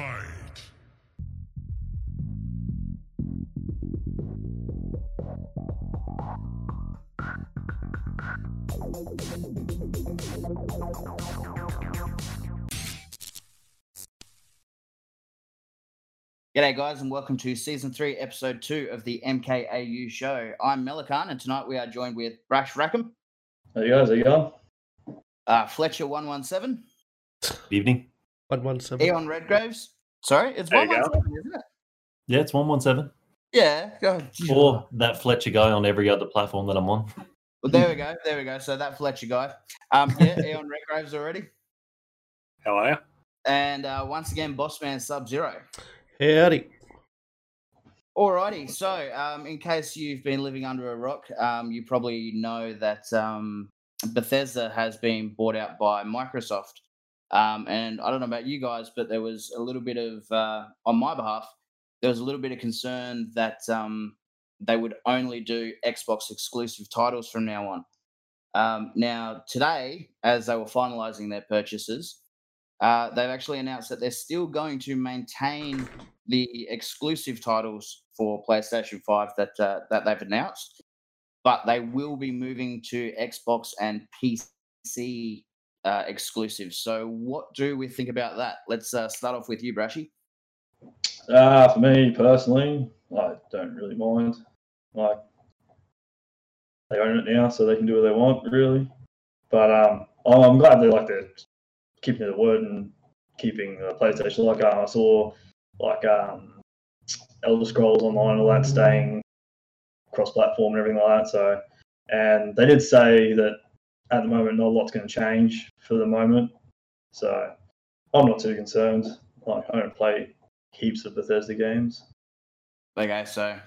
Fight. G'day, guys, and welcome to season three, episode two of the MKAU show. I'm Melikan, and tonight we are joined with Brash Rackham, How you guys? How you going? uh, Fletcher117, Evening. One one seven. Eon Redgraves. Sorry, it's There you go. 117, isn't it? Yeah, it's 117. Yeah, go. ahead. Or that Fletcher guy on every other platform that I'm on. Well, there we go. There we go. So that Fletcher guy. Um, yeah, Eon Redgraves already. How are you? And uh, once again, Bossman Sub Zero. Howdy. Alrighty, so um, in case you've been living under a rock, um, you probably know that um, Bethesda has been bought out by Microsoft. Um, and I don't know about you guys, but there was a little bit of, uh, on my behalf, there was a little bit of concern that um, they would only do Xbox exclusive titles from now on. Um, now, today, as they were finalizing their purchases, uh, they've actually announced that they're still going to maintain the exclusive titles for PlayStation 5 that uh, that they've announced, but they will be moving to Xbox and PC uh, exclusives. So, what do we think about that? Let's uh, start off with you, Brashy. Uh, for me personally, I don't really mind. Like they own it now, so they can do what they want, really. But um, I'm glad they like they're keeping the word and keeping the PlayStation. Like uh, I saw, like um, Elder Scrolls Online, all that staying cross-platform and everything like that. So, and they did say that at the moment, not a lot's going to change for the moment. So, I'm not too concerned. Like I don't play heaps of Bethesda games. Okay, so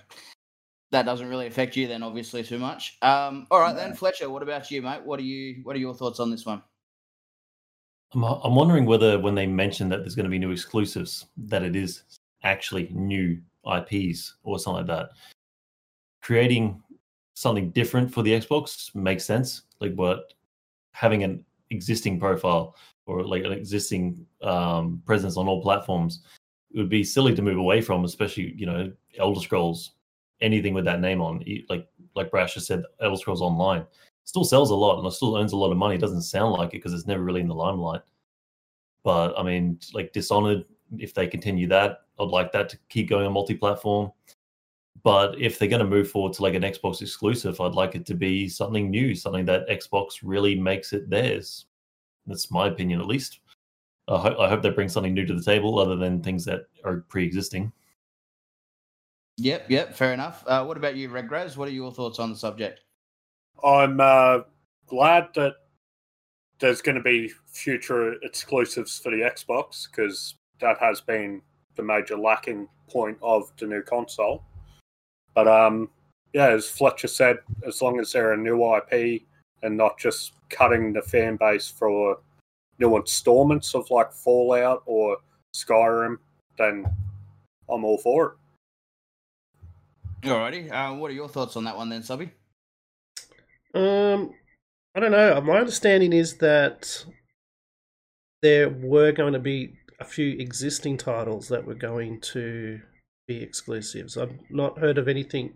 that doesn't really affect you then, obviously, too much. Um, all right, then, Fletcher. What about you, mate? What are you? What are your thoughts on this one? I'm, I'm wondering whether when they mention that there's going to be new exclusives, that it is actually new IPs or something like that. Creating something different for the Xbox makes sense. Like what having an existing profile or like an existing um, presence on all platforms it would be silly to move away from, especially you know Elder Scrolls, anything with that name on. Like like Brash just said, Elder Scrolls Online still sells a lot and it still earns a lot of money. It doesn't sound like it because it's never really in the limelight. But I mean, like Dishonored, if they continue that, I'd like that to keep going on multi-platform. But if they're going to move forward to like an Xbox exclusive, I'd like it to be something new, something that Xbox really makes it theirs. That's my opinion, at least. I, ho- I hope they bring something new to the table, other than things that are pre-existing. Yep, yep, fair enough. Uh, what about you, Redgraves? What are your thoughts on the subject? I'm uh, glad that there's going to be future exclusives for the Xbox because that has been the major lacking point of the new console. But um, yeah, as Fletcher said, as long as they're a new IP and not just cutting the fan base for new installments of like Fallout or Skyrim, then I'm all for it. Alrighty. Uh, what are your thoughts on that one then, Subby? Um, I don't know. My understanding is that there were going to be a few existing titles that were going to be exclusives. I've not heard of anything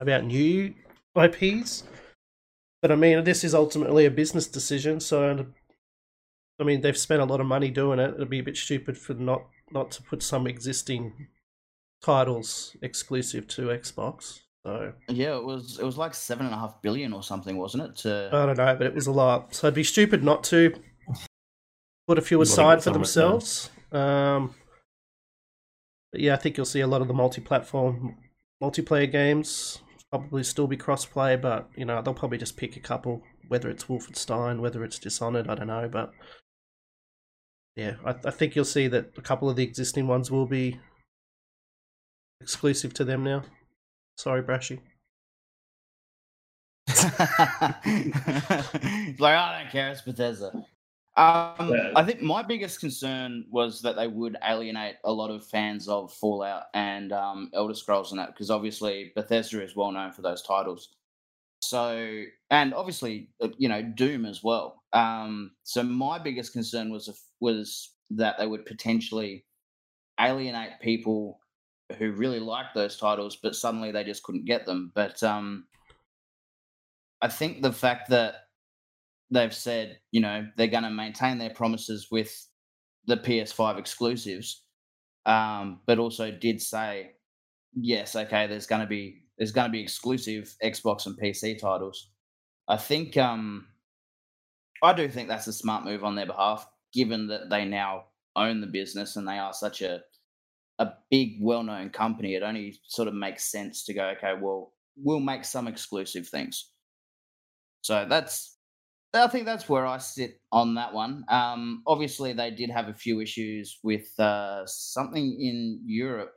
about new IPs, but I mean, this is ultimately a business decision. So, I mean, they've spent a lot of money doing it. It'd be a bit stupid for not not to put some existing titles exclusive to Xbox. So. Yeah, it was it was like seven and a half billion or something, wasn't it? To I don't know, but it was a lot. So it'd be stupid not to put a few aside for some return. themselves. Um, but yeah, I think you'll see a lot of the multi-platform, multiplayer games probably still be cross-play, but you know they'll probably just pick a couple, whether it's Wolfenstein, whether it's Dishonored, I don't know, but yeah, I, I think you'll see that a couple of the existing ones will be exclusive to them now. Sorry, Brashy. like oh, I don't care, it's Bethesda. Um, Yeah. I think my biggest concern was that they would alienate a lot of fans of Fallout and um, Elder Scrolls and that, because obviously Bethesda is well known for those titles. So, and obviously, uh, you know, Doom as well. Um, so my biggest concern was if, was that they would potentially alienate people who really liked those titles, but suddenly they just couldn't get them. But um, I think the fact that they've said, you know, they're going to maintain their promises with the PS5 exclusives, um, but also did say, yes, okay, there's going to be there's going to be exclusive Xbox and PC titles. I think um, I do think that's a smart move on their behalf, given that they now own the business and they are such a a big, well-known company. It only sort of makes sense to go, okay, well, we'll make some exclusive things. So that's I think that's where I sit on that one. Um, obviously, they did have a few issues with uh, something in Europe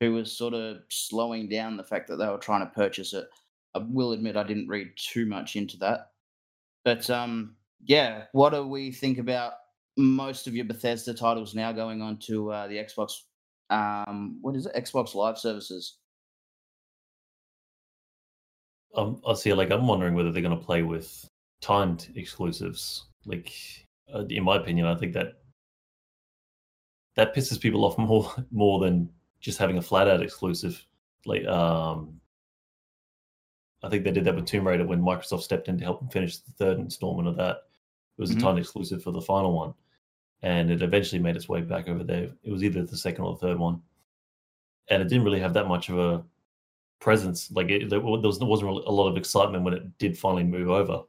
who was sort of slowing down the fact that they were trying to purchase it. I will admit I didn't read too much into that. But um, yeah, what do we think about most of your Bethesda titles now going on to uh, the Xbox? Um, what is it? Xbox Live services. Um, I see. Like, I'm wondering whether they're going to play with timed exclusives. Like, uh, in my opinion, I think that that pisses people off more more than just having a flat out exclusive. Like, um, I think they did that with Tomb Raider when Microsoft stepped in to help them finish the third installment of that. It was Mhm. a timed exclusive for the final one, and it eventually made its way back over there. It was either the second or the third one, and it didn't really have that much of a presence. Like, it, there was there wasn't really a lot of excitement when it did finally move over.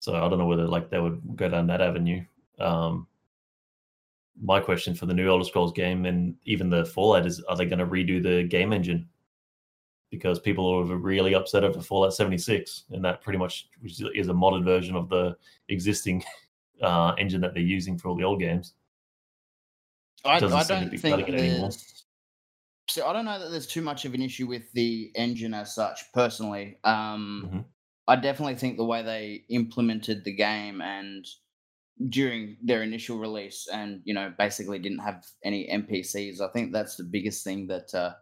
So I don't know whether like they would go down that avenue. Um, my question for the new Elder Scrolls game and even the Fallout is: Are they going to redo the game engine? Because people are really upset over Fallout 76, and that pretty much is a modded version of the existing uh, engine that they're using for all the old games. I, I don't think there's. So I don't know that there's too much of an issue with the engine as such. Personally, um, Mhm. I definitely think the way they implemented the game and during their initial release, and you know, basically didn't have any NPCs. I think that's the biggest thing that. Uh,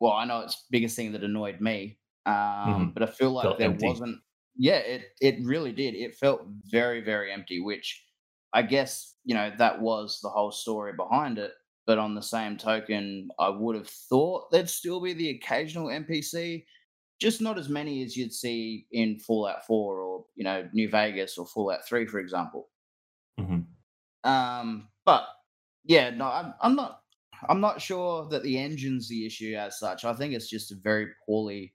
well, I know it's the biggest thing that annoyed me, um, but I feel like Felt there empty. wasn't. Yeah, it it really did. It felt very very empty, which I guess you know that was the whole story behind it. But on the same token, I would have thought there'd still be the occasional NPC, just not as many as you'd see in Fallout 4 or you know New Vegas or Fallout 3, for example. Mhm. Um, but yeah, no, I'm, I'm not. I'm not sure that the engine's the issue as such. I think it's just a very poorly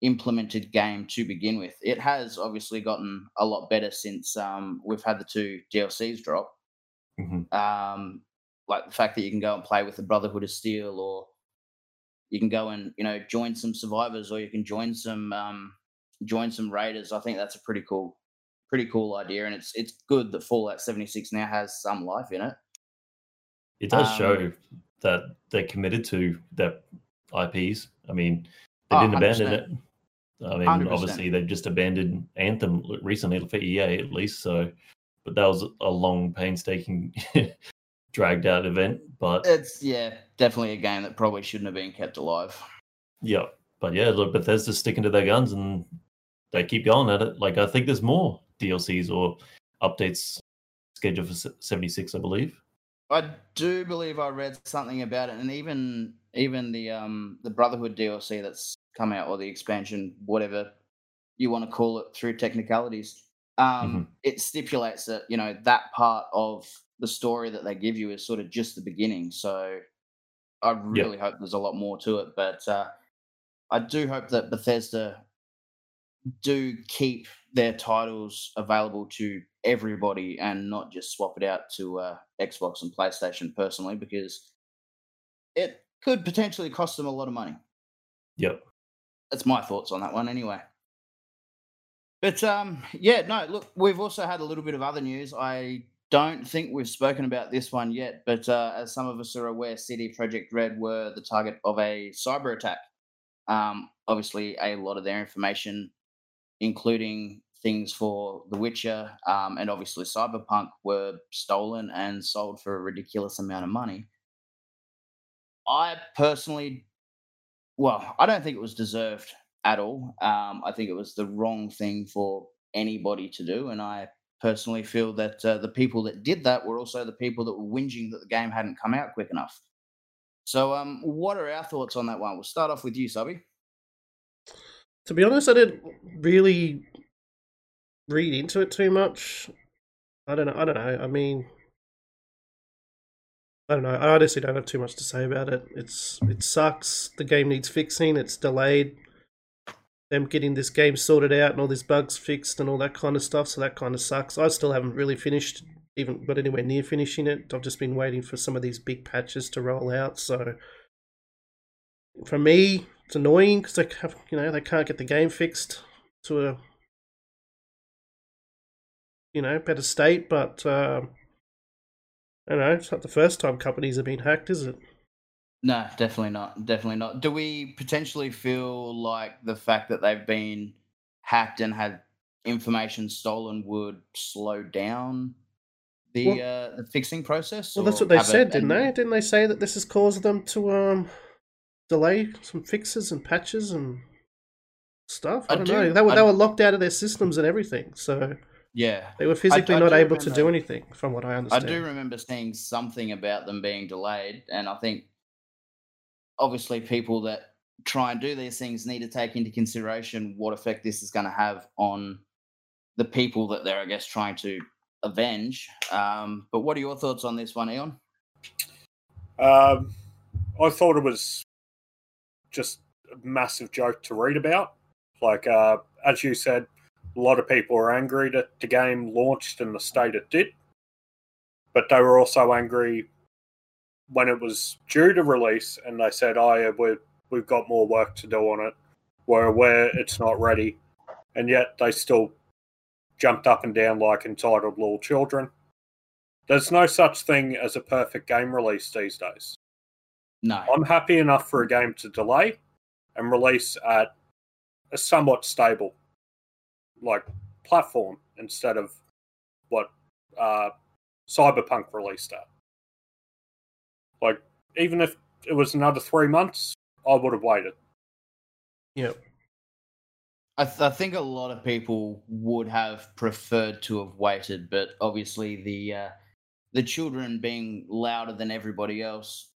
implemented game to begin with. It has obviously gotten a lot better since um, we've had the two DLCs drop. Mhm. Um, like the fact that you can go and play with the Brotherhood of Steel, or you can go and you know join some survivors, or you can join some um, join some raiders. I think that's a pretty cool, pretty cool idea, and it's it's good that Fallout 76 now has some life in it. It does Um, show that they're committed to their IPs. I mean, they Oh, didn't abandon it. I mean, 100%. obviously they've just abandoned Anthem recently for EA at least. So, but that was a long, painstaking, dragged out event. But It's yeah, definitely a game that probably shouldn't have been kept alive. yeah, but yeah, look, Bethesda's sticking to their guns and they keep going at it. Like I think there's more DLCs or updates scheduled for 76, I believe. I do believe I read something about it, and even even the um the Brotherhood DLC that's come out or the expansion, whatever you want to call it, through technicalities, um, it stipulates that you know that part of the story that they give you is sort of just the beginning. So I really hope there's a lot more to it, but uh, I do hope that Bethesda do keep their titles available to everybody and not just swap it out to uh, Xbox and PlayStation personally because it could potentially cost them a lot of money. Yep. That's my thoughts on that one anyway. But um, yeah, no, look, we've also had a little bit of other news. I don't think we've spoken about this one yet, but uh, as some of us are aware, CD Projekt Red were the target of a cyber attack. Um, obviously, a lot of their information, including things for The Witcher um, and obviously Cyberpunk, were stolen and sold for a ridiculous amount of money. I personally, well, I don't think it was deserved at all. Um, I think it was the wrong thing for anybody to do, and I personally feel that uh, the people that did that were also the people that were whinging that the game hadn't come out quick enough. So, um, what are our thoughts on that one? We'll start off with you, Subby. To be honest, I didn't really read into it too much. I don't know. I don't know. I mean, I don't know. I honestly don't have too much to say about it. It's it sucks. The game needs fixing. It's delayed. Them getting this game sorted out and all these bugs fixed and all that kind of stuff. So that kind of sucks. I still haven't really finished, even got anywhere near finishing it. I've just been waiting for some of these big patches to roll out. So for me, it's annoying because they have, you know, they can't get the game fixed to a you know better state. But uh, I don't know. It's not the first time companies have been hacked, is it? No, definitely not. Definitely not. Do we potentially feel like the fact that they've been hacked and had information stolen would slow down the Well- uh, the fixing process? Well, that's what they said, didn't they? Didn't they say that this has caused them to um delay some fixes and patches and stuff? I, I don't do- know. They were I- they were locked out of their systems and everything, so Yeah, they were physically I not able to do anything, from what I understand. I do remember seeing something about them being delayed, and I think obviously people that try and do these things need to take into consideration what effect this is going to have on the people that they're, I guess, trying to avenge. Um, but what are your thoughts on this one, Eon? Um, I thought it was just a massive joke to read about. Like, uh, as you said, a lot of people were angry that the game launched in the state it did, but they were also angry when it was due to release and they said, "Oh, yeah, we've we've got more work to do on it. We're aware it's not ready," and yet they still jumped up and down like entitled little children. There's no such thing as a perfect game release these days. No. I'm happy enough for a game to delay and release at a somewhat stable like platform instead of what uh, Cyberpunk released at. Like even if it was another three months, I would have waited. Yep. I, th- I think a lot of people would have preferred to have waited, but obviously the uh, the children being louder than everybody else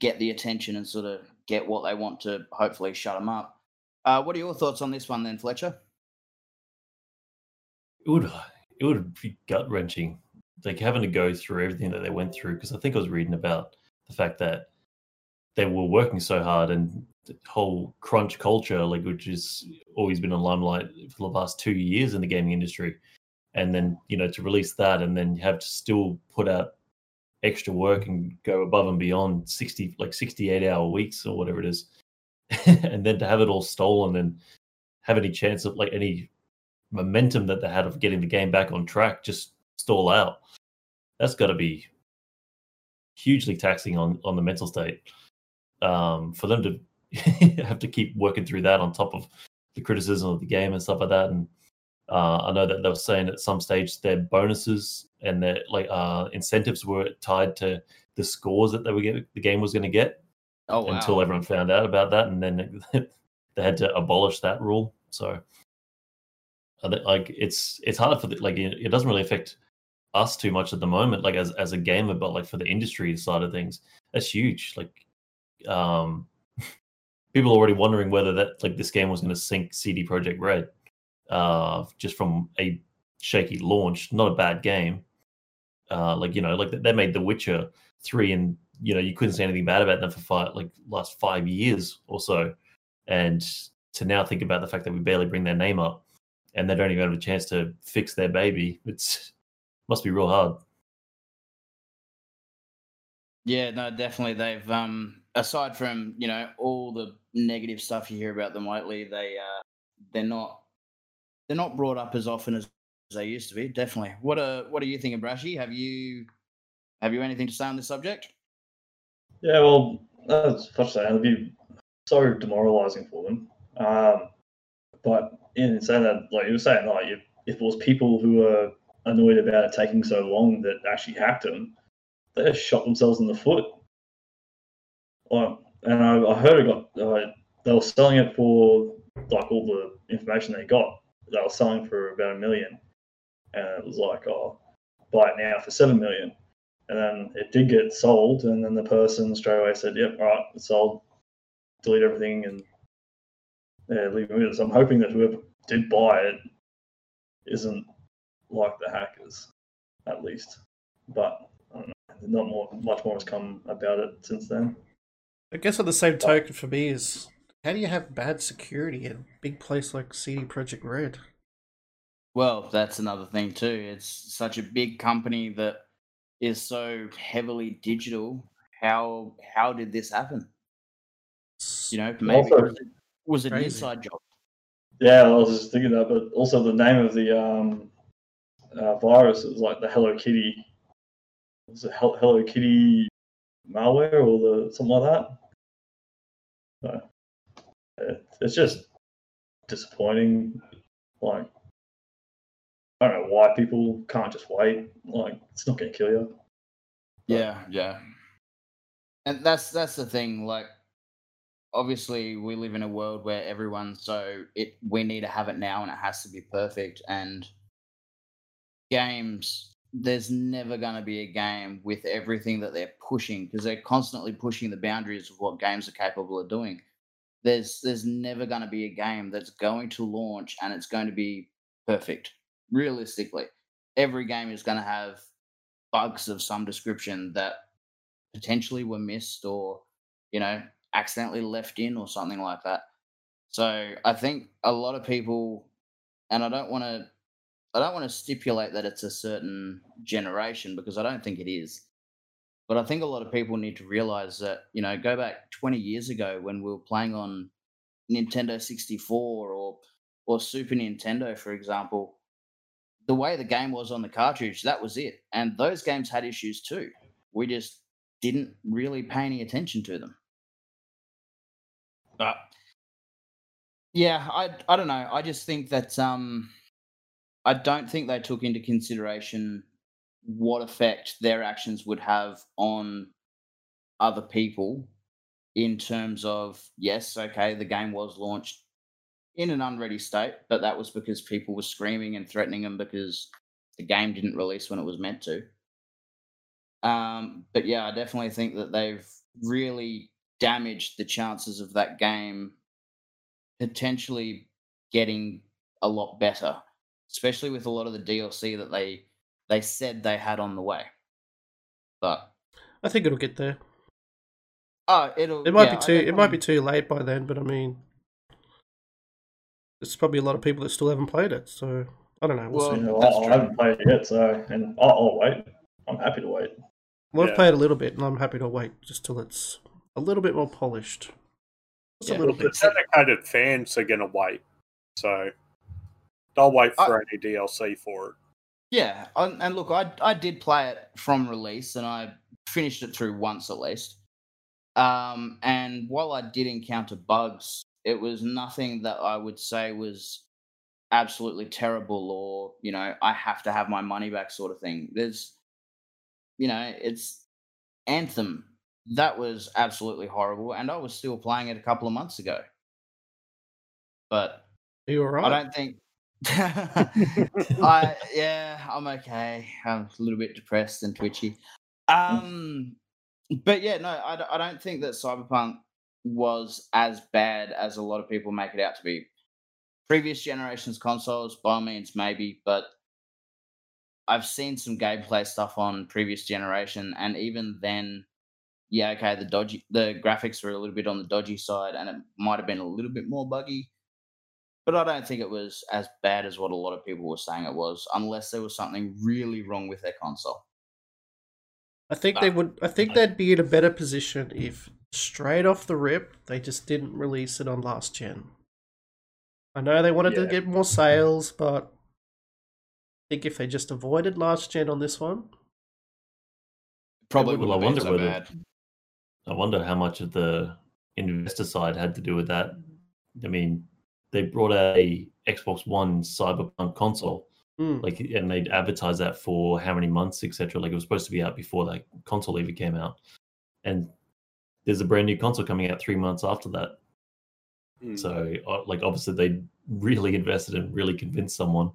get the attention and sort of get what they want to hopefully shut them up. Uh, what are your thoughts on this one then, Fletcher? it would it would be gut wrenching, like having to go through everything that they went through. Because I think I was reading about the fact that they were working so hard and the whole crunch culture, like which has always been in limelight for the last two years in the gaming industry, and then you know to release that and then have to still put out extra work and go above and beyond 60 like 68 hour weeks or whatever it is and then to have it all stolen and have any chance of like any momentum that they had of getting the game back on track just stall out. That's got to be hugely taxing on on the mental state. Um, for them to have to keep working through that on top of the criticism of the game and stuff like that. And uh, I know that they were saying at some stage their bonuses and their like uh, incentives were tied to the scores that they were getting, the game was going to get Oh, wow. until everyone found out about that, and then they had to abolish that rule. So, I think, like, it's it's hard for the like it doesn't really affect us too much at the moment, like as as a gamer, but like for the industry side of things, that's huge. Like, um, people are already wondering whether that like this game was going to sink CD Projekt Red, uh, just from a shaky launch. Not a bad game. Uh, like you know, like they made The Witcher three and you know you couldn't say anything bad about them for five like last five years or so and to now think about the fact that we barely bring their name up and they don't even have a chance to fix their baby it's must be real hard Yeah, no, definitely. They've um aside from, you know, all the negative stuff you hear about them lately, they uh they're not they're not brought up as often as they used to be, definitely. What uh what do you think, Brashy? Have you have you anything to say on this subject? Yeah, well, that's frustrating. It'd be so demoralizing for them. Um, but in saying that, like you were saying, like if, if it was people who were annoyed about it taking so long that actually hacked them, they just shot themselves in the foot. Like, and I, I heard it got uh, they were selling it for like all the information they got. They were selling for about a million, and it was like, oh, buy it now for seven million, and then it did get sold, and then the person straight away said, "Yep, all right, it's sold." Delete everything and yeah, leave it with. I'm hoping that whoever did buy it isn't like the hackers, at least. But I don't know. Not more, much more has come about it since then. I guess on the same token for me is how do you have bad security in a big place like CD Projekt Red? Well, that's another thing too. It's such a big company that is so heavily digital. How how did this happen? You know, maybe Also- was it, was an inside job? Yeah, I was just thinking that, but also the name of the um, uh, virus is like the Hello Kitty. Was it Hel- Hello Kitty malware or the something like that? So, it, it's just disappointing. Like, I don't know why people can't just wait. Like, it's not going to kill you. Yeah, yeah. And that's that's the thing. Like, obviously, we live in a world where everyone's so it we need to have it now, and it has to be perfect. And games, there's never going to be a game with everything that they're pushing because they're constantly pushing the boundaries of what games are capable of doing. There's there's never going to be a game that's going to launch and it's going to be perfect. Realistically, every game is going to have bugs of some description that potentially were missed or you know accidentally left in or something like that so i think a lot of people and i don't want to i don't want to stipulate that it's a certain generation because i don't think it is but i think a lot of people need to realize that you know go back 20 years ago when we were playing on nintendo 64 or or super nintendo for example the way the game was on the cartridge, that was it. And those games had issues too. We just didn't really pay any attention to them. But yeah, I I don't know. I just think that um I don't think they took into consideration what effect their actions would have on other people in terms of yes, okay, the game was launched in an unready state, but that was because people were screaming and threatening them because the game didn't release when it was meant to. Um, but yeah, I definitely think that they've really damaged the chances of that game potentially getting a lot better, especially with a lot of the DLC that they they said they had on the way. But I think it'll get there. oh, it'll It might yeah, be too. It might be too late by then, but I mean, there's probably a lot of people that still haven't played it. So I don't know. We'll Well, see. You I, I haven't played it yet, so and I'll, I'll wait. I'm happy to wait. Well, I've yeah. played a little bit, and I'm happy to wait just till it's a little bit more polished. Just Yeah. a little The bit. dedicated fans are going to wait. So they'll wait I- for any DLC for it. Yeah, and and look, I I did play it from release, and I finished it through once at least. Um, and while I did encounter bugs, it was nothing that I would say was absolutely terrible or you know I have to have my money back sort of thing. There's, you know, it's Anthem that was absolutely horrible, and I was still playing it a couple of months ago. But Are you alright? I don't think. I yeah, I'm okay. I'm a little bit depressed and twitchy. Um, but yeah, no, I, I don't think that Cyberpunk was as bad as a lot of people make it out to be. Previous generations consoles, by means, maybe, but I've seen some gameplay stuff on previous generation, and even then, yeah, okay, the dodgy, the graphics were a little bit on the dodgy side, and it might have been a little bit more buggy but I don't think it was as bad as what a lot of people were saying it was, unless there was something really wrong with their console. I think they would. I think they'd be in a better position if straight off the rip they just didn't release it on last gen. I know they wanted to get more sales, but I think if they just avoided last gen on this one, Probably well, would I have been wonder so whether- bad. I wonder how much of the investor side had to do with that. I mean, they brought out a Xbox One Cyberpunk console, hmm, like, and they'd advertise that for how many months, etc. Like, it was supposed to be out before that console even came out, and there's a brand new console coming out three months after that. Mm. So, uh, like, obviously, they really invested and really convinced someone,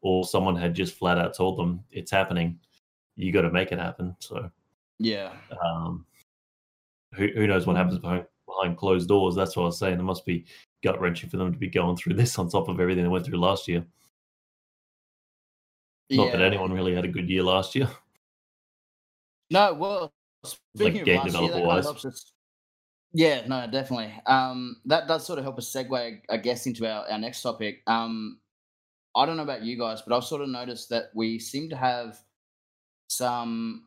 or someone had just flat out told them it's happening. You got to make it happen. So, Yeah. um, who who knows what happens behind behind closed doors? That's what I was saying. It must be gut wrenching for them to be going through this on top of everything they went through last year. Not that anyone really had a good year last year. No, well, speaking of game last year, that kind of. Yeah, no, definitely. Um, that does sort of help us segue, I guess, into our, our next topic. Um, I don't know about you guys, but I've sort of noticed that we seem to have some,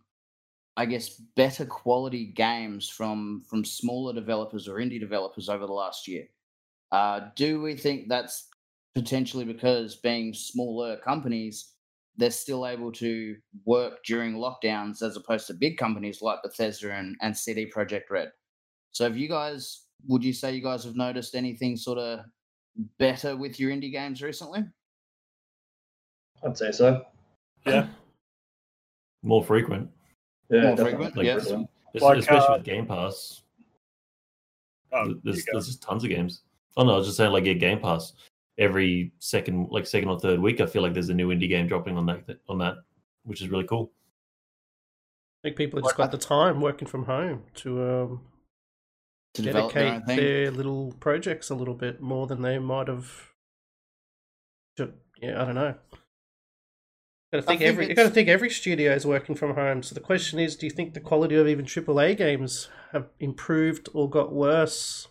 I guess, better quality games from from smaller developers or indie developers over the last year. Uh, do we think that's potentially because being smaller companies, they're still able to work during lockdowns as opposed to big companies like Bethesda and, and CD Projekt Red. So have you guys would you say you guys have noticed anything sort of better with your indie games recently? I'd say so. Yeah. More frequent, Yeah, More definitely. frequent, Like, yes. frequent. Like, especially uh, with Game Pass. Oh, there's, there's just tons of games. Oh no, I was just saying like yeah, Game Pass. Every second, like second or third week, I feel like there's a new indie game dropping on that on that, which is really cool. I think people have just got the time working from home to um, To develop their own dedicate thing? their little projects a little bit more than they might have. to- Yeah, I don't know. Got to think, think every. You it's- got to think every studio is working from home. So the question is, do you think the quality of even AAA games have improved or got worse?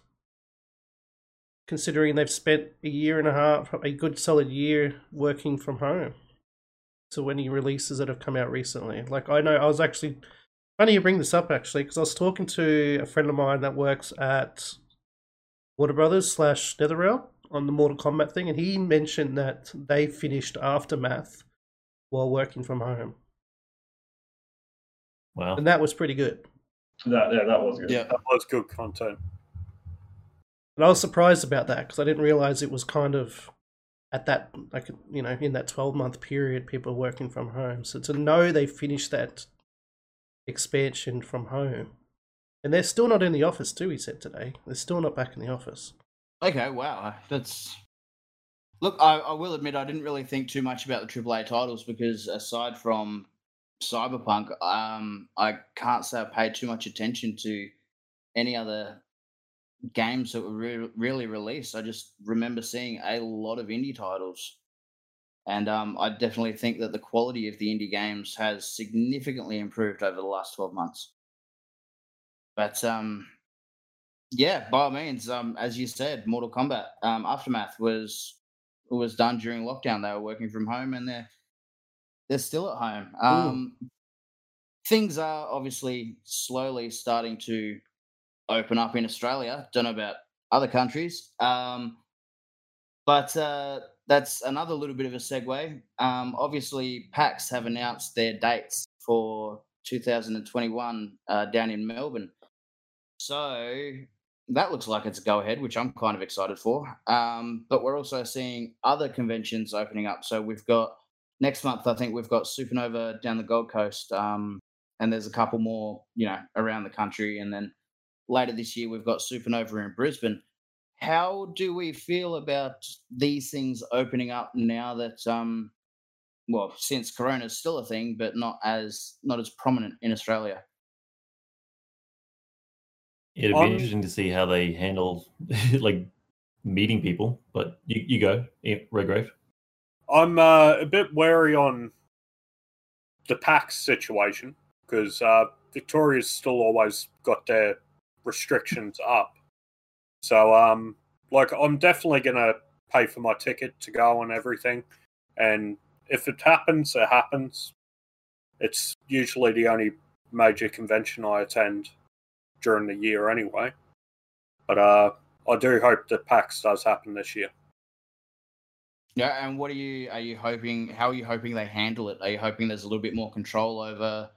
Considering they've spent a year and a half, a good solid year working from home. So any releases that have come out recently, like I know, I was actually funny you bring this up actually because I was talking to a friend of mine that works at Warner Brothers slash NetherRealm on the Mortal Kombat thing, and he mentioned that they finished Aftermath while working from home, Wow. and that was pretty good. That, yeah, that was good. Yeah. That was good content. And I was surprised about that because I didn't realize it was kind of at that like you know in that 12 month period people working from home so to know they finished that expansion from home and they're still not in the office too he said today they're still not back in the office Okay, wow. That's look. I, I will admit I didn't really think too much about the AAA titles because aside from Cyberpunk, um, I can't say I paid too much attention to any other games that were re- really released. I just remember seeing a lot of indie titles, and um, I definitely think that the quality of the indie games has significantly improved over the last twelve months. But um, yeah, by all means, um, as you said, Mortal Kombat um, Aftermath was was done during lockdown. They were working from home, and they're they're still at home. Um, things are obviously slowly starting to open up in Australia. Don't know about other countries, um, but uh, that's another little bit of a segue. Um, obviously, PAX have announced their dates for 2021 uh, down in Melbourne. So that looks like it's a go ahead, which I'm kind of excited for. Um, but we're also seeing other conventions opening up. So we've got next month, I think we've got Supernova down the Gold Coast, um, and there's a couple more, you know, around the country. And then later this year, we've got Supernova in Brisbane. How do we feel about these things opening up now that, um, well, since Corona is still a thing, but not as not as prominent in Australia? It'd be On- interesting to see how they handle like meeting people. But you, you go, yeah, Redgrave. I'm uh, a bit wary on the PAX situation because uh, Victoria's still always got their restrictions up. So, um, like, I'm definitely going to pay for my ticket to go and everything. And if it happens, it happens. It's usually the only major convention I attend during the year anyway. But uh, I do hope that PAX does happen this year. Yeah, and what are you are you hoping? How are you hoping they handle it? Are you hoping there's a little bit more control over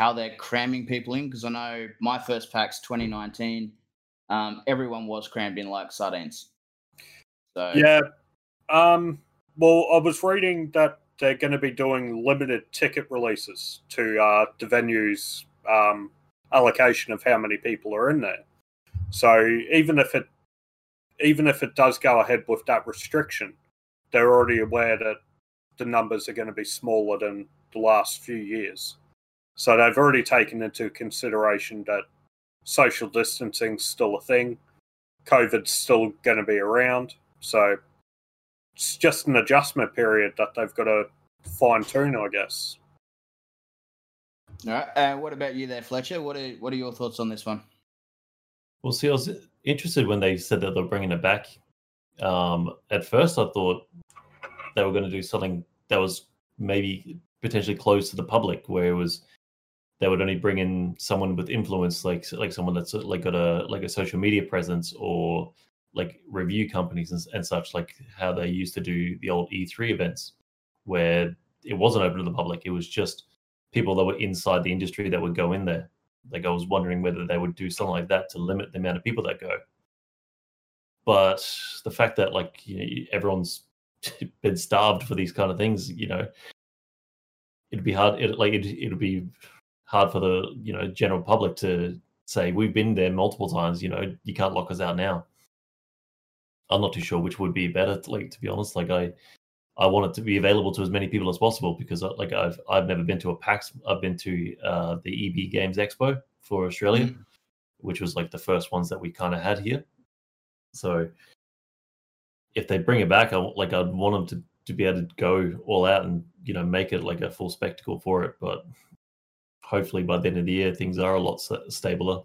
how they're cramming people in? Because I know my first PAX 2019, um, everyone was crammed in like sardines. So Yeah. Um, well, I was reading that they're going to be doing limited ticket releases to uh, the venue's um, allocation of how many people are in there. So even if it even if it does go ahead with that restriction, they're already aware that the numbers are going to be smaller than the last few years. So they've already taken into consideration that social distancing's still a thing, COVID's still going to be around. So it's just an adjustment period that they've got to fine tune, I guess. All right. Uh, what about you there, Fletcher? What are what are your thoughts on this one? Well, see, I was interested when they said that they're bringing it back. Um, at first, I thought they were going to do something that was maybe potentially closed to the public, where it was they would only bring in someone with influence, like like someone that's like got a like a social media presence or like review companies and, and such, like how they used to do the old E3 events, where it wasn't open to the public. It was just people that were inside the industry that would go in there. Like I was wondering whether they would do something like that to limit the amount of people that go. But the fact that like you know, everyone's been starved for these kind of things, you know, it'd be hard. It like it, it'd be hard for the you know general public to say we've been there multiple times. You know, you can't lock us out now. I'm not too sure which would be better. Like to be honest, like I, I want it to be available to as many people as possible because uh, like I've I've never been to a PAX. I've been to uh, the EB Games Expo for Australia, mm-hmm. which was like the first ones that we kind of had here. So if they bring it back, I like I'd want them to to be able to go all out and you know make it like a full spectacle for it. But hopefully by the end of the year things are a lot stabler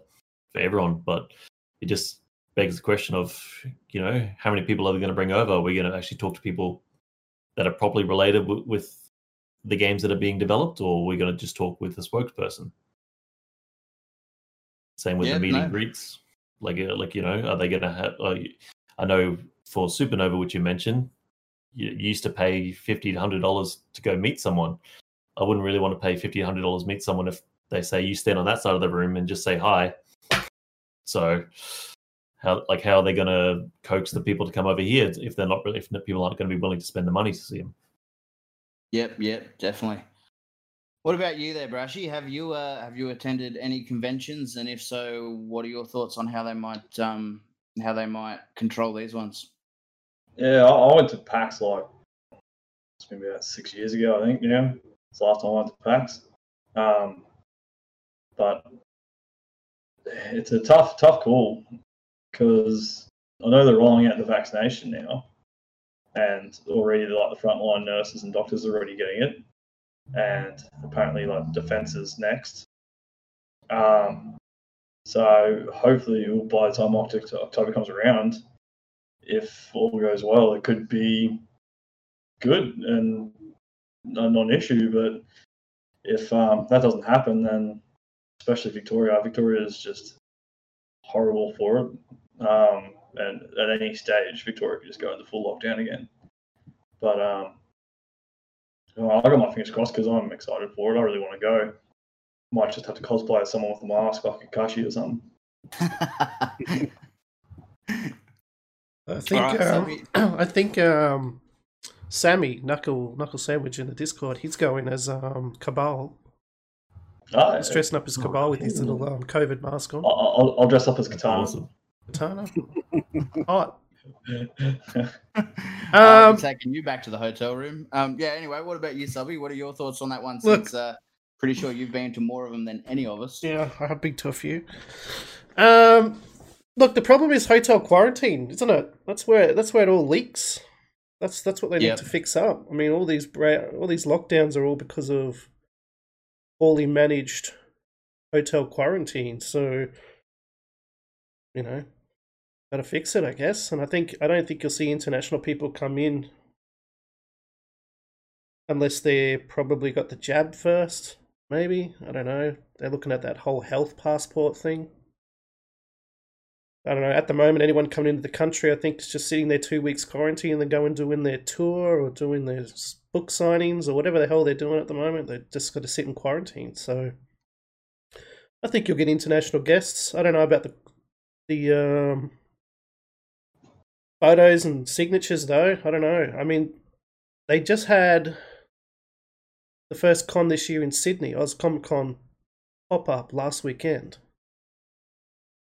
for everyone. But it just begs the question of you know how many people are we going to bring over? Are we going to actually talk to people that are properly related w- with the games that are being developed, or are we going to just talk with the spokesperson? Same with yeah, the meeting no. greets. Like, uh, like you know, are they going to have? I know for Supernova, which you mentioned, you, you used to pay fifty to hundred dollars to go meet someone. I wouldn't really want to pay fifty hundred dollars meet someone if they say you stand on that side of the room and just say hi. So, how like how are they going to coax the people to come over here if they're not really if people aren't going to be willing to spend the money to see them? Yep, yep, definitely. What about you there, Brashy? Have you uh, have you attended any conventions, and if so, what are your thoughts on how they might um, how they might control these ones? Yeah, I went to PAX like it's been about six years ago, I think. Yeah, it's last time I went to PAX. Um, but it's a tough, tough call because I know they're rolling out the vaccination now, and already like the frontline nurses and doctors are already getting it, and apparently like defense is next. Um, so hopefully by the time October comes around, if all goes well, it could be good and a non-issue. But if um, that doesn't happen, then especially Victoria, Victoria is just horrible for it. Um, and at any stage, Victoria could just go into full lockdown again. But um, well, I got my fingers crossed because I'm excited for it. I really want to go. Might just have to cosplay as someone with a mask, like Kakashi or something. I think right, um, I think um, Sammy Knuckle Knuckle Sandwich in the Discord. He's going as um, Kabal. Oh, he's dressing up as Kabal with his little um, COVID mask on. I'll, I'll dress up as Kitana. Awesome. Kitana. oh. um, taking you back to the hotel room. Um, yeah. Anyway, what about you, Subby? What are your thoughts on that one? Since look, uh, pretty sure you've been to more of them than any of us. Yeah, I have been to a few. Um, look, the problem is hotel quarantine, isn't it? That's where that's where it all leaks. That's that's what they yep. need to fix up. I mean, all these all these lockdowns are all because of poorly managed hotel quarantine. So, you know, got to fix it, I guess. And I think I don't think you'll see international people come in unless they probably got the jab first. Maybe I don't know. They're looking at that whole health passport thing. I don't know. At the moment, anyone coming into the country, I think, is just sitting there two weeks quarantine and then going doing their tour or doing their book signings or whatever the hell they're doing at the moment. They're just got to sit in quarantine. So I think you'll get international guests. I don't know about the the um, photos and signatures though. I don't know. I mean, they just had the first con this year in Sydney, Oz Comic Con pop up last weekend.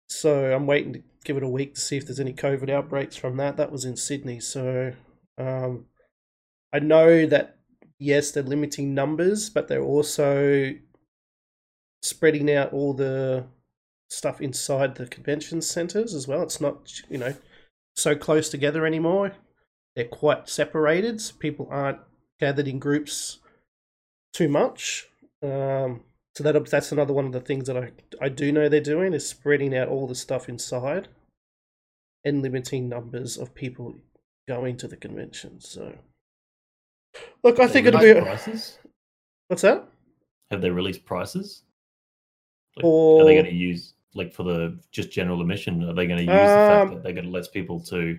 So I'm waiting to give it a week to see if there's any COVID outbreaks from that. That was in Sydney. So um, I know that yes, they're limiting numbers, but they're also spreading out all the stuff inside the convention centers as well. It's not, you know, so close together anymore. They're quite separated. So people aren't gathered in groups too much. Um, so that that's another one of the things that I I do know they're doing is spreading out all the stuff inside and limiting numbers of people going to the convention. So, look, I Have think it'll be. prices. What's that? Have they released prices? Like, For Are they going to use like for the just general admission? Are they going to use the fact Um, that they're going to let people to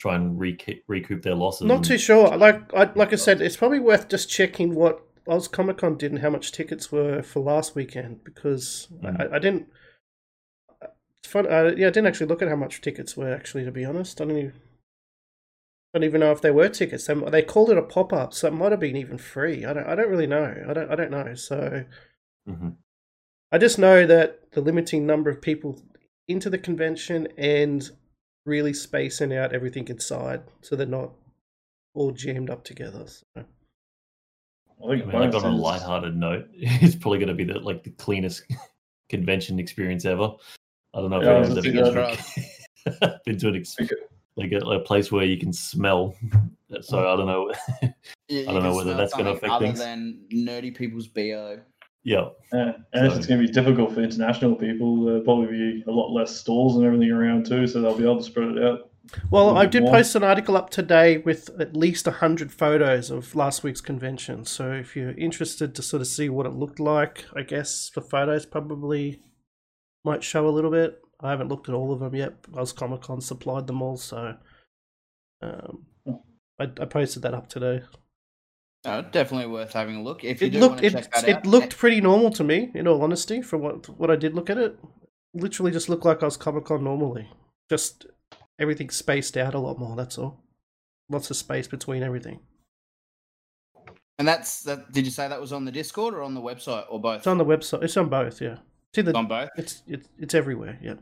try and recoup, recoup their losses? Not and- too sure. Like I like I said, it's probably worth just checking what Oz Comic Con did and how much tickets were for last weekend because Mm. I, I didn't. It's fun. Uh, yeah, I didn't actually look at how much tickets were. Actually, to be honest, I don't even. I don't even know if they were tickets. They, they called it a pop up, so it might have been even free. I don't. I don't really know. I don't. I don't know. So Mhm. I just know that the limiting number of people into the convention and really spacing out everything inside so they're not all jammed up together. So. I I think mean, like on a is- lighthearted note, it's probably going to be the like the cleanest convention experience ever. I don't know if Yeah, I anyone's ever been, uh, been to an ex- Okay. like a, a place where you can smell. So I don't know. You- I don't know whether that's gonna affect other things. than nerdy people's bo. yeah, Yeah, and if it's going to be difficult for international people, there'll probably be a lot less stalls and everything around too, so they'll be able to spread it out. Well, I did more. post an article up today with at least 100 photos of last week's convention. So if you're interested to sort of see what it looked like, I guess the photos probably might show a little bit. I haven't looked at all of them yet. Oz Comic Con supplied them all, so um, I, I posted that up today. Oh, definitely worth having a look. If you It do looked want to it, check that it out, looked pretty normal to me, in all honesty, from what what I did look at it. Literally just looked like I was Comic Con normally. Just everything spaced out a lot more, that's all. Lots of space between everything. and that's that. Did you say that was on the Discord or on the website or both? It's on the website. It's on both, yeah. It's either, on both. it's it's it's everywhere, yeah.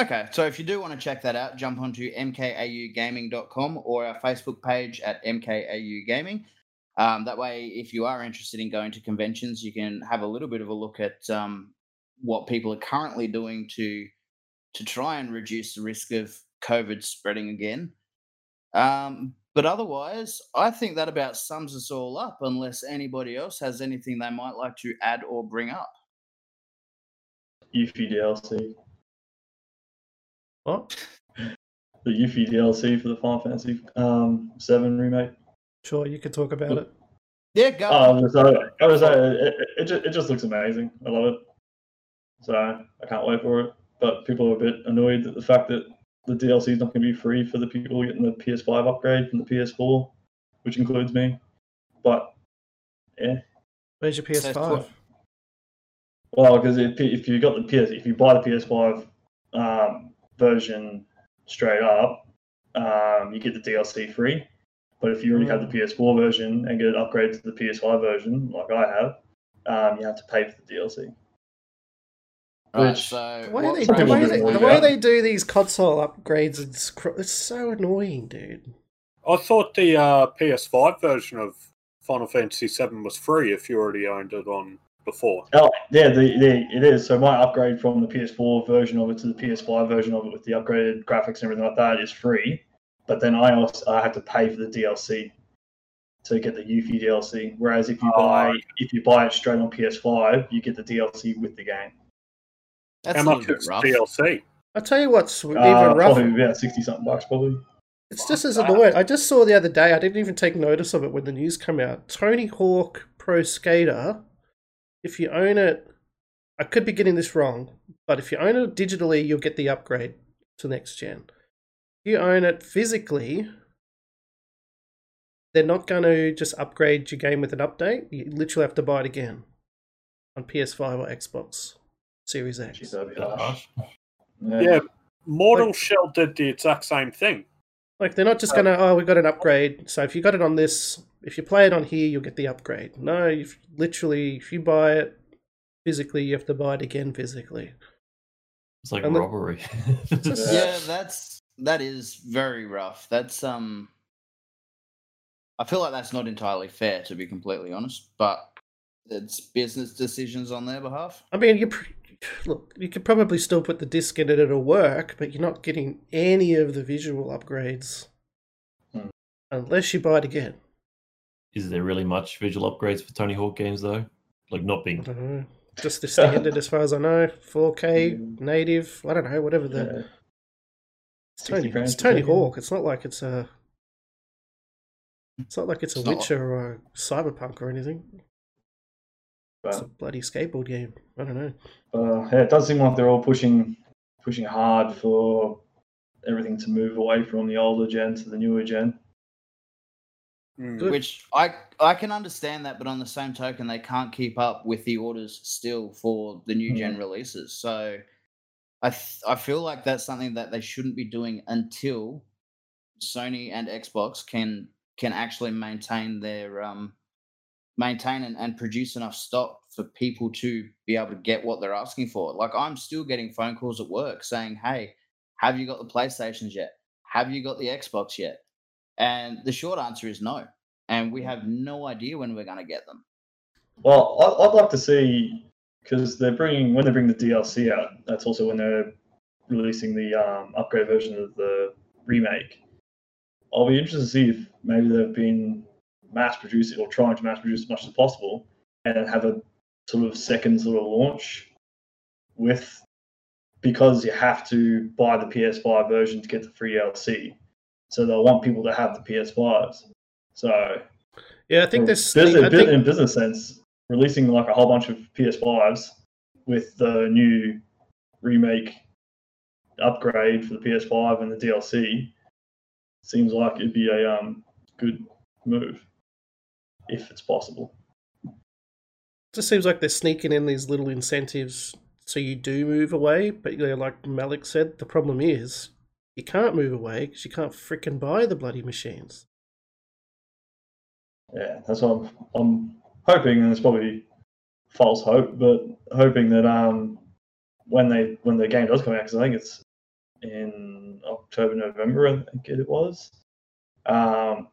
Okay, so if you do want to check that out, jump onto mkaugaming.com or our Facebook page at mkau gaming. Um, that way, if you are interested in going to conventions, you can have a little bit of a look at um, what people are currently doing to to try and reduce the risk of COVID spreading again. Um, but otherwise, I think that about sums us all up. Unless anybody else has anything they might like to add or bring up. Yuffie DLC. What? The Yuffie DLC for the Final Fantasy um, 7 remake. Sure, you could talk about it. Yeah, go. Oh, I was gonna say, I was gonna it, it, it, just, it just looks amazing. I love it. So I can't wait for it. But people are a bit annoyed at the fact that the DLC is not going to be free for the people getting the PS5 upgrade from the PS4, which includes me. But yeah, Where's your PS5? well, because if, if you got the PS, if you buy the PS5 um, version straight up, um, you get the DLC free. But if you already have the PS4 version and get it upgraded to the PS5 version, like I have, um, you have to pay for the DLC. Right, which- so The way, what they, the, Some way people they, do the way they do these console upgrades, it's, cr- it's so annoying, dude. I thought the uh, PS5 version of Final Fantasy VII was free if you already owned it on before. Oh, yeah, the, the, it is. So my upgrade from the PS4 version of it to the PS5 version of it with the upgraded graphics and everything like that is free. But then I also I have to pay for the DLC to get the Yuffie DLC. Whereas if you Oh, buy okay. if you buy it straight on PS5, you get the DLC with the game. That's How a much is rough. DLC? I'll tell you what's even Uh, rough. Probably about sixty something bucks, probably. It's just as annoying. I just saw the other day. I didn't even take notice of it when the news came out. Tony Hawk Pro Skater. If you own it, I could be getting this wrong, but if you own it digitally, you'll get the upgrade to next gen. If you own it physically, they're not going to just upgrade your game with an update. You literally have to buy it again on PS5 or Xbox Series X. Jeez, that'd be harsh. harsh. Yeah. Mortal Shell did the exact same thing. Like they're not just gonna oh we got an upgrade. So if you got it on this, if you play it on here, you'll get the upgrade. No, if literally if you buy it physically, you have to buy it again physically. It's like And robbery. just- Yeah, that's that is very rough. That's um I feel like that's not entirely fair, to be completely honest. But it's business decisions on their behalf. I mean, you pr- look, you could probably still put the disc in and it'll work, but you're not getting any of the visual upgrades Hmm. unless you buy it again. Is there really much visual upgrades for Tony Hawk games though? Like not I being don't know. Just the standard, as far as I know, 4K Mm. native. I don't know, whatever the. Yeah. It's Tony, it's Tony. Hawk. It's not like it's a. It's not like it's a It's not- Witcher or a Cyberpunk or anything. It's a bloody skateboard game. I don't know. uh, yeah, it does seem like they're all pushing pushing hard for everything to move away from the older gen to the newer gen. Mm. Good. Which I I can understand that, but on the same token, they can't keep up with the orders still for the new gen releases. So I th- I feel like that's something that they shouldn't be doing until Sony and Xbox can can actually maintain their um maintain and, and produce enough stock for people to be able to get what they're asking for. Like I'm still getting phone calls at work saying, "Hey, have you got the PlayStations yet? Have you got the Xbox yet?" And the short answer is no. And we have no idea when we're going to get them. Well, I'd like to see because they're bringing when they bring the DLC out. That's also when they're releasing the um, upgrade version of the remake. I'll be interested to see if maybe they've been mass produce it or trying to mass produce as much as possible, and then have a sort of second sort of launch with because you have to buy the PS5 version to get the free DLC. So they'll want people to have the PS5s. So Yeah, I think this. business, I think, in business sense, releasing like a whole bunch of PS5s with the new remake upgrade for the PS5 and the DLC seems like it'd be a um, good move if it's possible. just seems like they're sneaking in these little incentives so you do move away. But you know, like Malik said, the problem is you can't move away because you can't frickin' buy the bloody machines. Yeah, that's what I'm, I'm hoping, and it's probably false hope, but hoping that um when they when the game does come out, because I think it's in October, November, I think it was, um,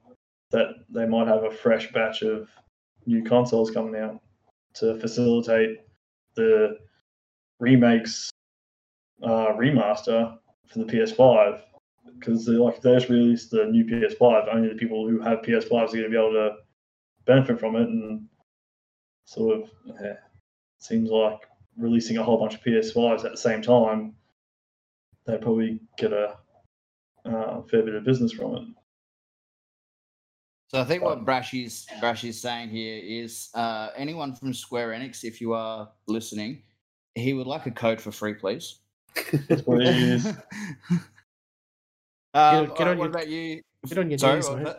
that they might have a fresh batch of new consoles coming out to facilitate the remakes uh, remaster for the PS5. Because like if they just released the new PS5, only the people who have PS5s are going to be able to benefit from it, and sort of yeah, seems like releasing a whole bunch of PS5s at the same time, they probably get a uh, fair bit of business from it. So I think what Brashy's Brashy's saying here is uh, anyone from Square Enix, if you are listening, he would like a code for free, please. That's what it is. um, get alright, on what your- about you? Get on your Sorry, knees, mate.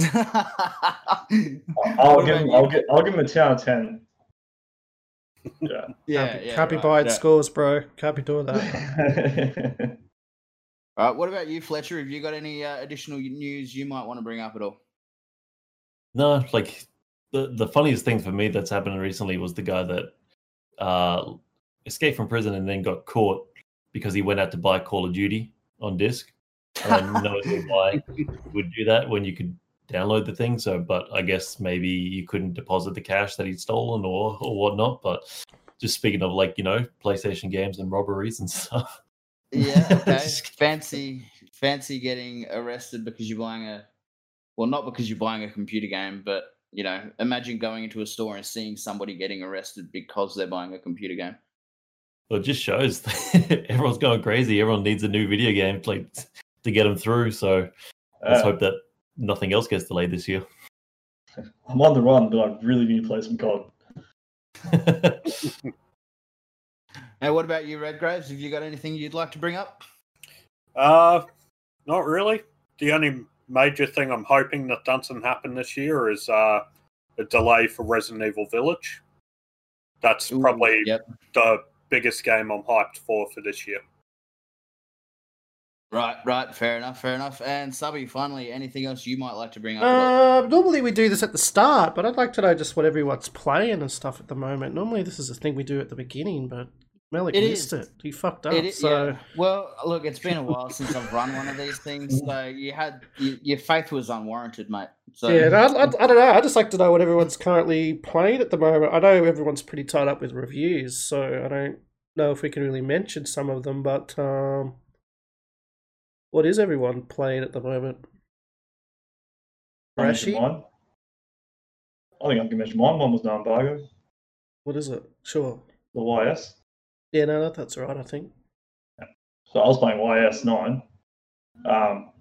I'll give him. I'll get I'll give him a ten out of ten. Yeah. Yeah, can't be, yeah, can't be right, buying right. scores, bro. Can't be doing that. All right, what about you, Fletcher? Have you got any uh, additional news you might want to bring up at all? No, like the the funniest thing for me that's happened recently was the guy that uh, escaped from prison and then got caught because he went out to buy Call of Duty on disc. And no idea why would do that when you could download the thing. So, but I guess maybe you couldn't deposit the cash that he'd stolen or or whatnot. But just speaking of like you know PlayStation games and robberies and stuff. Yeah, okay. fancy, fancy getting arrested because you're buying a, well, not because you're buying a computer game, but you know, imagine going into a store and seeing somebody getting arrested because they're buying a computer game. Well, it just shows everyone's going crazy. Everyone needs a new video game like to get them through. So let's Uh, hope that nothing else gets delayed this year. I'm on the run, but I really need to play some COD. hey, what about you, Redgraves? Have you got anything you'd like to bring up? Uh, not really. The only major thing I'm hoping that doesn't happen this year is uh, a delay for Resident Evil Village. That's Ooh, probably Yep. the biggest game I'm hyped for for this year. Right, right. Fair enough. Fair enough. And Subby, finally, anything else you might like to bring up? Uh, normally we do this at the start, but I'd like to know just what everyone's playing and stuff at the moment. Normally this is a thing we do at the beginning, but Malik It missed is. it. He fucked up. It is, so yeah. Well, look, it's been a while since I've run one of these things, so you had you, your faith was unwarranted, mate. So yeah, no, I, I, I don't know. I just like to know what everyone's currently playing at the moment. I know everyone's pretty tied up with reviews, so I don't know if we can really mention some of them. But um, what is everyone playing at the moment? I Rashi. I think I can mention mine. One was no embargo. what is it? Sure. The YS. Yeah, no, that, that's right. I think. So I was playing YS nine. Um,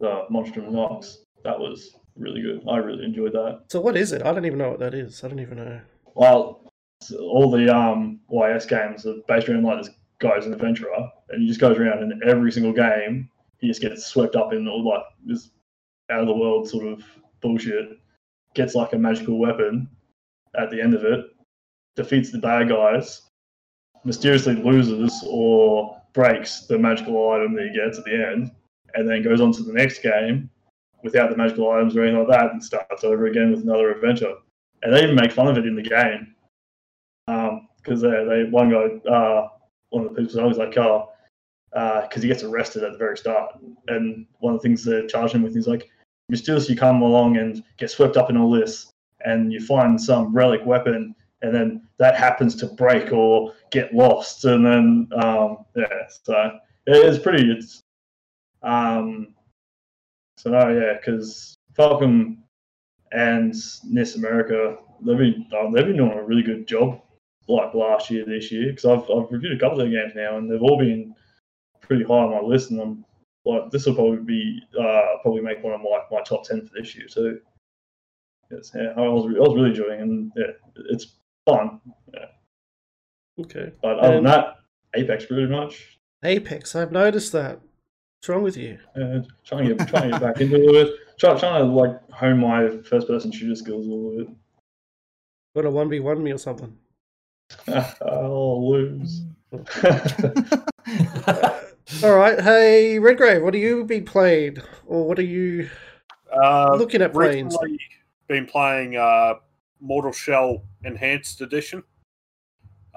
the Monstrum Nox. That was really good. I really enjoyed that. So what is it? I don't even know what that is. I don't even know. Well, all the um, YS games are based around like this guy's an adventurer, and he just goes around and every single game he just gets swept up in all like this out of the world sort of bullshit. Gets like a magical weapon at the end of it, defeats the bad guys, mysteriously loses or breaks the magical item that he gets at the end, and then goes on to the next game without the magical items or anything like that, and starts over again with another adventure. And they even make fun of it in the game because they, they one guy, uh, one of the people, was always like, oh, because he gets arrested at the very start, and one of the things they charge him with is like, mysteriously you come along and get swept up in all this, and you find some relic weapon, and then that happens to break or get lost, and then um, yeah, so it's pretty. It's um, so no, yeah, because Falcom and NIS America, they've been oh, they've been doing a really good job like last year, this year. Because I've I've reviewed a couple of their games now, and they've all been pretty high on my list, and I'm like this will probably be uh, probably make one of my my top ten for this year too. Yes, yeah, I was I was really enjoying, it, and yeah, it's fun. Okay. But other than And- that, Apex pretty much. Apex. I've noticed that. What's wrong with you? Uh, trying to get trying to get back into it a little bit. Try, trying to like hone my first person shooter skills a little bit. Want a one v one me or something? I'll lose. All right. Hey, Redgrave, what have you been playing, or what are you Uh, looking at playing? been playing uh, Mortal Shell Enhanced Edition.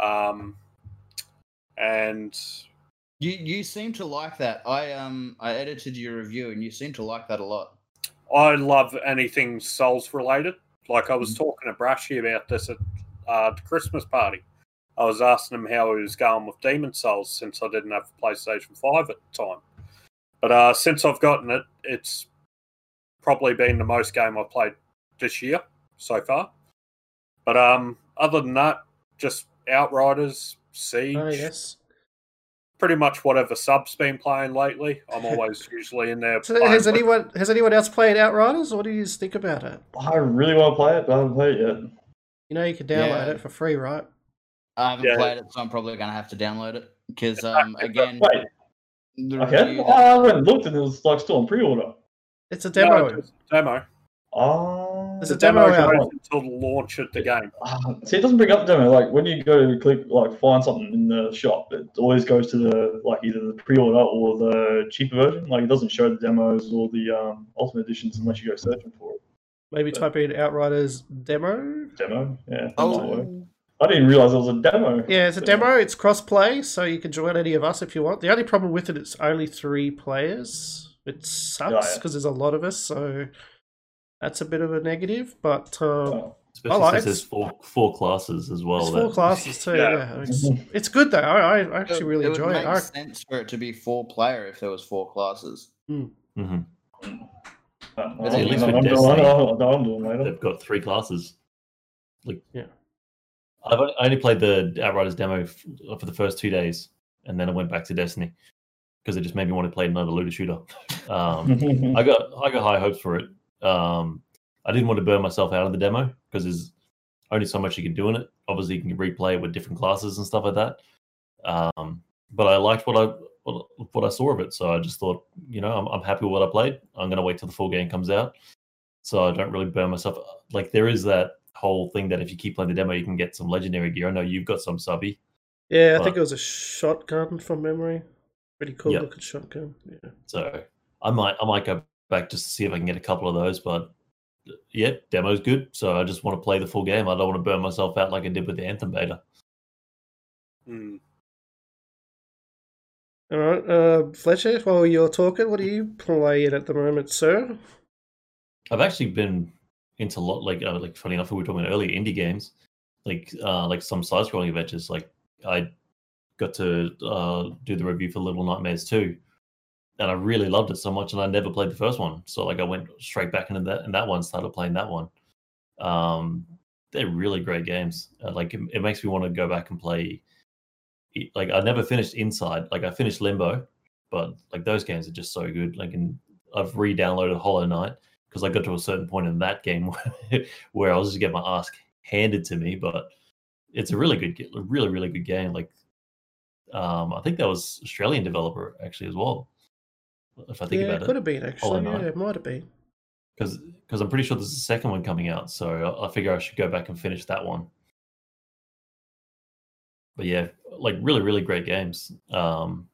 Um, and you you seem to like that. I um I edited your review, and you seem to like that a lot. I love anything Souls related. Like I was talking to Brashy about this at uh, the Christmas party. I was asking him how he was going with Demon Souls since I didn't have a PlayStation 5 at the time. But uh, since I've gotten it, it's probably been the most game I've played this year so far. But um, other than that, just Outriders, Siege, Oh yes. pretty much whatever sub's been playing lately. I'm always usually in there. So playing has with- anyone has anyone else played Outriders? What do you think about it? I really want to play it, but I haven't played it yet. You know you can download Yeah. it for free, right? I haven't Yeah. played it, so I'm probably going to have to download it because um again Wait, okay. review I went and looked and it was like still on pre-order. It's a No, demo. just demo. Oh, There's a demo demo out. until the launch of the game. Ah, see, it doesn't bring up the demo. Like when you go to click, like find something in the shop, it always goes to the like either the pre-order or the cheaper version. Like it doesn't show the demos or the um, ultimate editions unless you go searching for it. Maybe type in Outriders demo. Demo, yeah. that might work. Oh, I didn't realize it was a demo. Yeah, it's a demo. It's cross-play, so you can join any of us if you want. The only problem with it, it's only three players. It sucks yeah. because there's a lot of us, so that's a bit of a negative. But um, Oh. Especially like since it. there's four four classes as well. it's four that- classes too. Yeah. Yeah, It's, it's good though. I, I actually really it enjoy would it. make I, sense for it to be four player if there was four classes. Mhm. Uh, At I'm, least I'm, with doing, Destiny. I'm, I'm doing later. They've got three classes. Like, Yeah. I've only, I only played the Outriders demo f- for the first two days, and then I went back to Destiny because it just made me want to play another looter shooter. Um, I got I got high hopes for it. Um, I didn't want to burn myself out of the demo because there's only so much you can do in it. Obviously, you can replay it with different classes and stuff like that. Um, but I liked what I what, what I saw of it, so I just thought, you know, I'm, I'm happy with what I played. I'm gonna wait till the full game comes out, so I don't really burn myself. Like there is that whole thing that if you keep playing the demo, you can get some legendary gear. I know you've got some subby, yeah, I but- think it was a shotgun from memory. Pretty cool Yep. looking shotgun. Yeah. so I might I might go back just to see if I can get a couple of those. But yeah, demo's good, so I just want to play the full game. I don't want to burn myself out like I did with the Anthem beta. Mm. All right, uh, Fletcher. While you're talking, what are you playing at the moment, sir? I've actually been into a lot like uh, like funny enough, we were talking about earlier indie games, like uh, like some side scrolling adventures. Like I got to uh, do the review for Little Nightmares 2, and I really loved it so much, and I never played the first one, so like I went straight back into that and that one, started playing that one. Um, they're really great games. Uh, like it, it makes me want to go back and play. Like I never finished Inside. Like I finished Limbo, but like those games are just so good. Like and I've re-downloaded Hollow Knight because I got to a certain point in that game where, where I was just getting my ass handed to me. But it's a really good, really really good game. Like um, I think that was Australian developer actually as well. If I think yeah, about it it, could have been actually. Yeah, it might have been. because because I'm pretty sure there's a second one coming out, so I, I figure I should go back and finish that one. But yeah, like really, really great games. Um,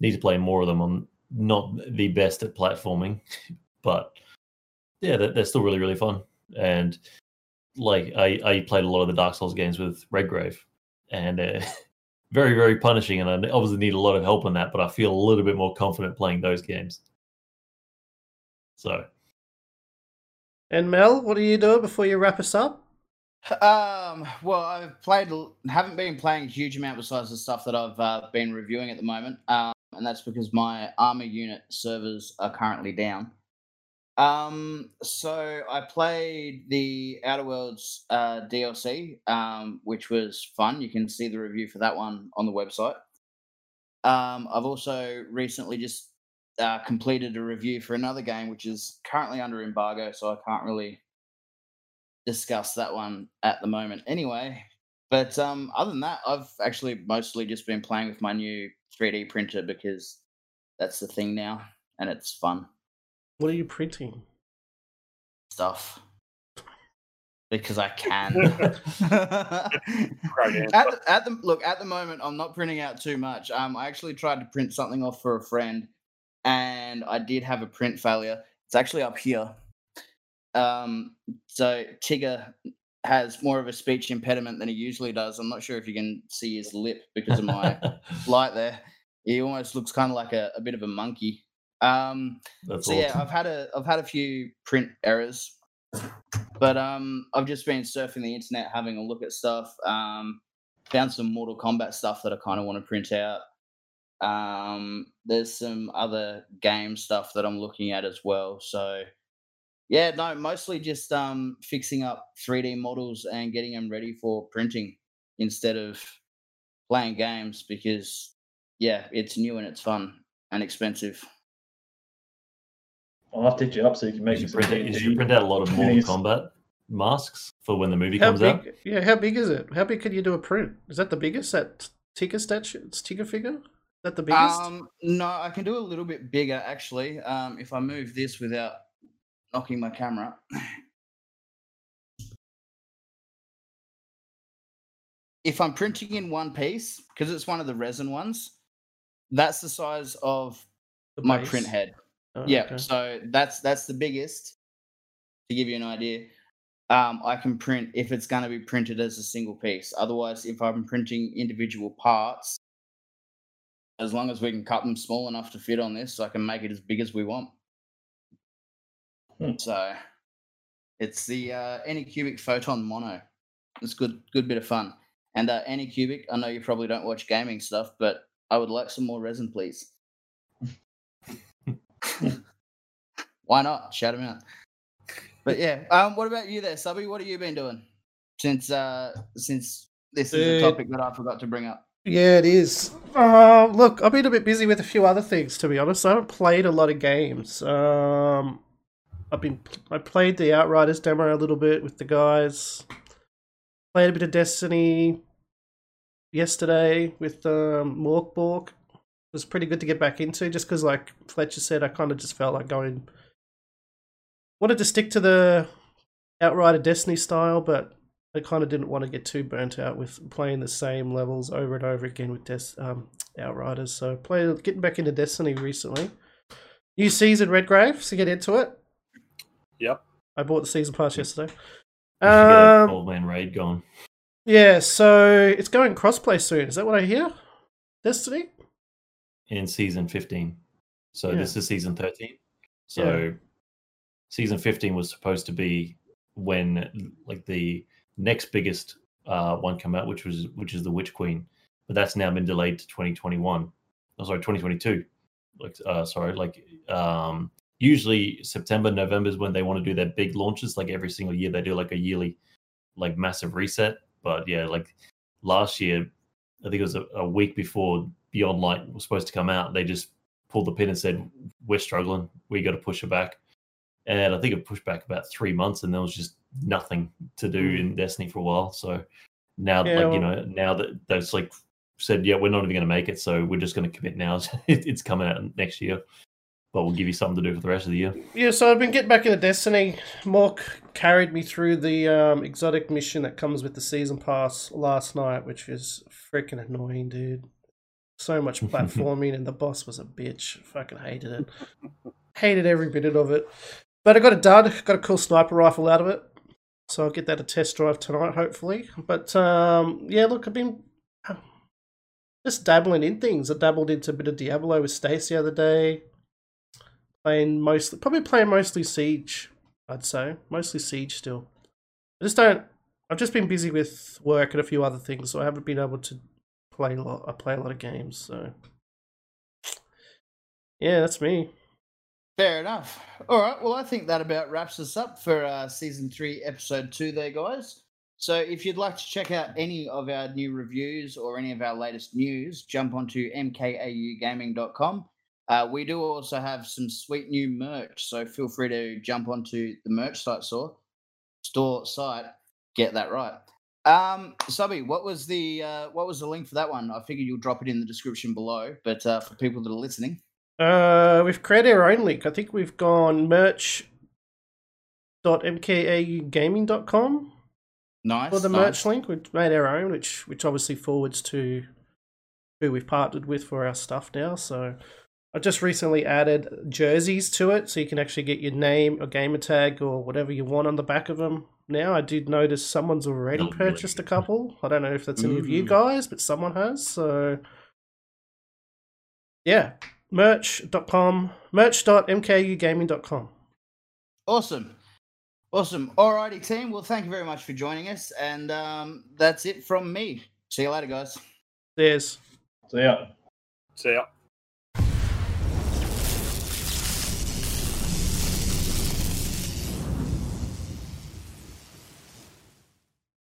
need to play more of them. I'm not the best at platforming, but yeah, they're, they're still really, really fun. And like I, I played a lot of the Dark Souls games with Redgrave, and uh, very, very punishing. And I obviously need a lot of help on that, but I feel a little bit more confident playing those games. So And Mel, what are you doing before you wrap us up? Um, well, I've played, haven't been playing a huge amount besides the stuff that I've uh, been reviewing at the moment. Um, and that's because my armor unit servers are currently down. Um, so I played the Outer Worlds uh, DLC, um, which was fun. You can see the review for that one on the website. Um, I've also recently just uh, completed a review for another game, which is currently under embargo, so I can't really discuss that one at the moment anyway. But um, other than that, I've actually mostly just been playing with my new 3D printer because that's the thing now and it's fun What are you printing? stuff. Because I can. At, the, at the look at the moment, I'm not printing out too much. Um, I actually tried to print something off for a friend, and I did have a print failure. It's actually up here. Um, so Tigger has more of a speech impediment than he usually does. I'm not sure if you can see his lip because of my light there. He almost looks kind of like a, a bit of a monkey. Um, That's so yeah. I've had a I've had a few print errors, but um, I've just been surfing the internet, having a look at stuff. Um, found some Mortal Kombat stuff that I kind of want to print out. Um, there's some other game stuff that I'm looking at as well. So yeah, no, mostly just um fixing up 3D models and getting them ready for printing instead of playing games because yeah, it's new and it's fun and expensive. I'll have to hit you up so you can make Did you print, out, did you print out a lot of Mortal minis. Kombat masks for when the movie How comes big? out? Yeah, how big is it? How big can you do a print? Is that the biggest? That Tigger statue? It's Tigger figure? Is that the biggest? Um, no, I can do a little bit bigger actually. Um, if I move this without knocking my camera. If I'm printing in one piece, because it's one of the resin ones, that's the size of The my base? print head. Oh, yeah, okay. so that's that's the biggest. To give you an idea, um, I can print if it's going to be printed as a single piece. Otherwise, if I'm printing individual parts, as long as we can cut them small enough to fit on this, I can make it as big as we want. Hmm. So, it's the uh, Anycubic Photon Mono. It's good, good bit of fun. And uh, Anycubic, I know you probably don't watch gaming stuff, but I would like some more resin, please. Why not? Shout him out. But yeah, um, what about you there, Subby? What have you been doing since uh since this is a topic that I forgot to bring up? Yeah, it is. Uh, look, I've been a bit busy with a few other things, to be honest. I haven't played a lot of games. Um, I've been I played the Outriders demo a little bit with the guys. Played a bit of Destiny yesterday with um, Morkbork. Was pretty good to get back into, just because, like Fletcher said, I kind of just felt like going. Wanted to stick to the Outrider Destiny style, but I kind of didn't want to get too burnt out with playing the same levels over and over again with Des- um, Outriders. So play getting back into Destiny recently. New season Redgrave, so get into it. Yep. I bought the season pass yesterday. We should get a Um, old man raid gone. Yeah, so it's going crossplay soon. Is that what I hear? Destiny? In season 15. So Yeah. this is season 13. So season 15 was supposed to be when like the next biggest uh, one come out, which was which is the Witch Queen, but that's now been delayed to 2021. Oh, sorry, 2022. Like, uh, sorry, like um, usually September, November is when they want to do their big launches. Like every single year, they do like a yearly, like massive reset. But yeah, like last year, I think it was a, a week before Beyond Light was supposed to come out. They just pulled the pin and said, "We're struggling. We got to push it back." And I think it pushed back about three months, and there was just nothing to do in Destiny for a while. So now, Yeah, like you know, now that they've like said, "Yeah, we're not even going to make it," so we're just going to commit now. It's coming out next year, but we'll give you something to do for the rest of the year. Yeah, so I've been getting back into Destiny. Mork carried me through the um, exotic mission that comes with the season pass last night, which is freaking annoying, dude. So much platforming, and the boss was a bitch. Fucking hated it. hated every minute of it. But I got it done. Got a cool sniper rifle out of it. So I'll get that a test drive tonight, hopefully. But um, yeah, look, I've been just dabbling in things. I dabbled into a bit of Diablo with Stace the other day playing mostly probably playing mostly siege i'd say mostly siege still i just don't i've just been busy with work and a few other things so i haven't been able to play a lot i play a lot of games so yeah that's me Fair enough. All right. Well, I think that about wraps us up for uh, season three, episode two, there, guys. So, if you'd like to check out any of our new reviews or any of our latest news, jump onto mkaugaming.com. Uh, we do also have some sweet new merch, so feel free to jump onto the merch site store, store site. Get that right. Um, Subby, what was the uh, what was the link for that one? I figured you'll drop it in the description below, but uh, for people that are listening, uh we've created our own link i think we've gone merch merch.mkaugaming.com nice. for the nice. merch link we've made our own which which obviously forwards to who we've partnered with for our stuff now so i just recently added jerseys to it so you can actually get your name or gamer tag or whatever you want on the back of them now i did notice someone's already Lovely. purchased a couple i don't know if that's any of you guys but someone has so yeah merch.com merch.mkaugaming.com Awesome. Awesome. Alrighty, team. Well, thank you very much for joining us. And um, that's it from me. See you later, guys. Cheers. See ya. See yeah.